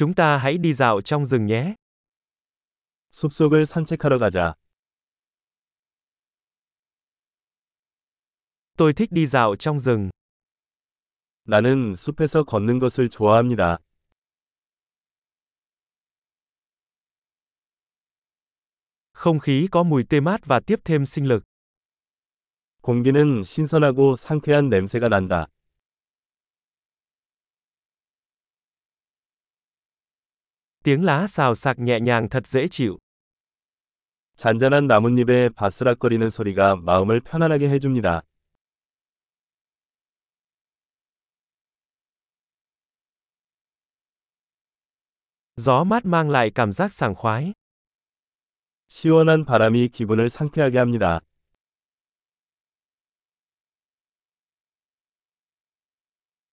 Chúng ta hãy đi dạo trong rừng nhé. 숲속을 산책하러 가자. Tôi thích đi dạo trong rừng. 나는 숲에서 걷는 것을 좋아합니다. Không khí có mùi tươi mát và tiếp thêm sinh lực. 공기는 신선하고 상쾌한 냄새가 난다. Tiếng lá xào xạc nhẹ nhàng thật dễ chịu. 잔잔한 나뭇잎의 바스락거리는 소리가 마음을 편안하게 해줍니다. Gió mát mang lại cảm giác sảng khoái. 시원한 바람이 기분을 상쾌하게 합니다.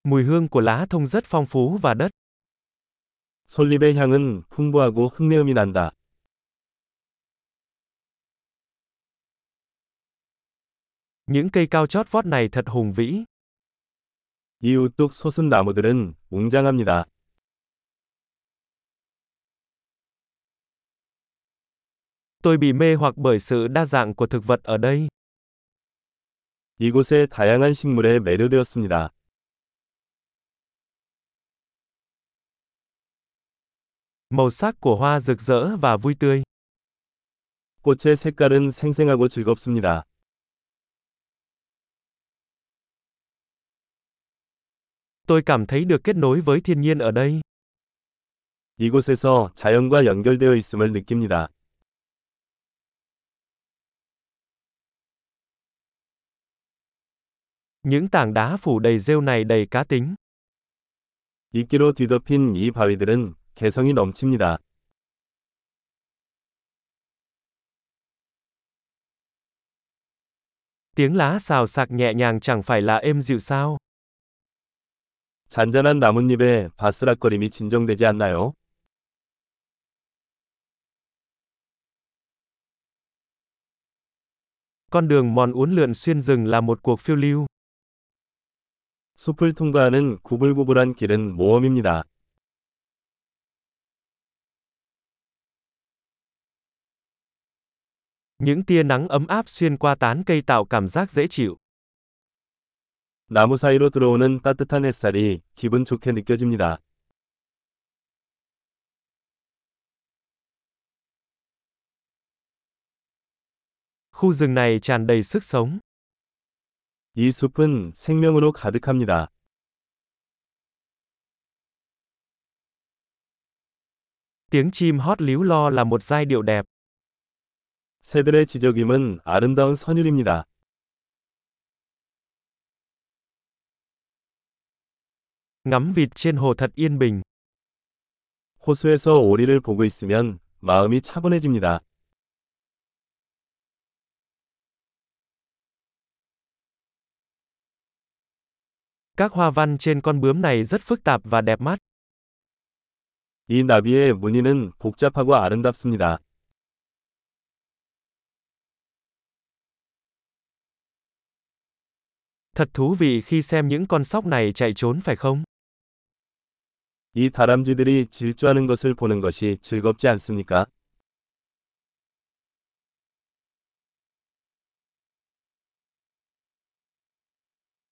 Mùi hương của lá thông rất phong phú và đất. 솔잎의 향은 풍부하고 흙내음이 난다. Những cây cao chót vót này thật hùng vĩ. 이 우뚝 솟은 나무들은 웅장합니다. Tôi bị mê hoặc bởi sự đa dạng của thực vật ở đây. 이곳의 다양한 식물에 매료되었습니다. Màu sắc của hoa rực rỡ và vui tươi. 꽃의 색깔은 생생하고 즐겁습니다. Tôi cảm thấy được kết nối với thiên nhiên ở đây. 이곳에서 자연과 연결되어 있음을 느낍니다. Những tảng đá phủ đầy rêu này đầy cá tính. 이끼로 뒤덮인 이 바위들은 개성이 넘칩니다. Tiếng lá xào xạc nhẹ nhàng chẳng phải là êm dịu sao? 잔잔한 나뭇잎의 바스락거림이 진정되지 않나요? Con đường mòn uốn lượn xuyên rừng là một cuộc phiêu lưu. 숲을 통과하는 구불구불한 길은 모험입니다. Những tia nắng ấm áp xuyên qua tán cây tạo cảm giác dễ chịu. 나무 사이로 들어오는 따뜻한 햇살이 기분 좋게 느껴집니다. Khu rừng này tràn đầy sức sống. 이 숲은 생명으로 가득합니다. Tiếng chim hót líu lo là một giai điệu đẹp. 새들의 지저귀는 아름다운 선율입니다. Ngắm vịt trên hồ thật yên bình. 호수에서 오리를 보고 있으면 마음이 차분해집니다. Các hoa văn trên con bướm này rất phức tạp và đẹp mắt. 이 나비의 무늬는 복잡하고 아름답습니다. Thật thú vị khi xem những con sóc này chạy trốn phải không? 이 다람쥐들이 질주하는 것을 보는 것이 즐겁지 않습니까?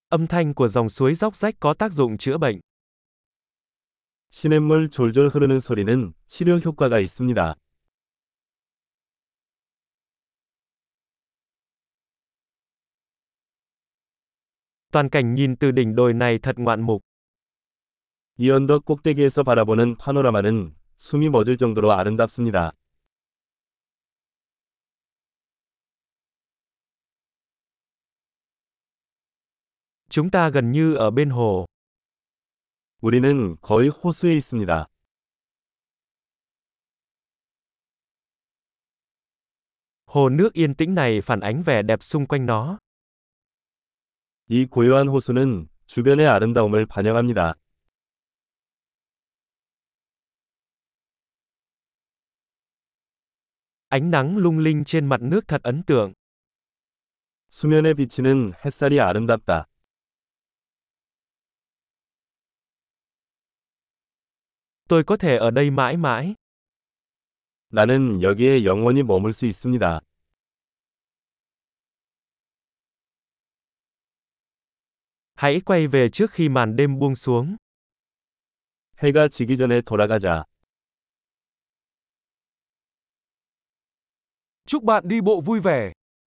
Âm thanh của dòng suối róc rách có tác dụng chữa bệnh. 시냇물 졸졸 흐르는 소리는 치료 효과가 있습니다. Toàn cảnh nhìn từ đỉnh đồi này thật ngoạn mục. 이 언덕 꼭대기에서 바라보는 파노라마는 숨이 멎을 정도로 아름답습니다. Chúng ta gần như ở bên hồ. 우리는 거의 호수에 있습니다. Hồ nước yên tĩnh này phản ánh vẻ đẹp xung quanh nó. 이 고요한 호수는 주변의 아름다움을 반영합니다. Ánh nắng lung linh trên mặt nước thật ấn tượng. 수면에 비치는 햇살이 아름답다. Tôi có thể ở đây mãi mãi. 나는 여기에 영원히 머물 수 있습니다. Hãy quay về trước khi màn đêm buông xuống. 해가 지기 전에 돌아가자. Chúc bạn đi bộ vui vẻ.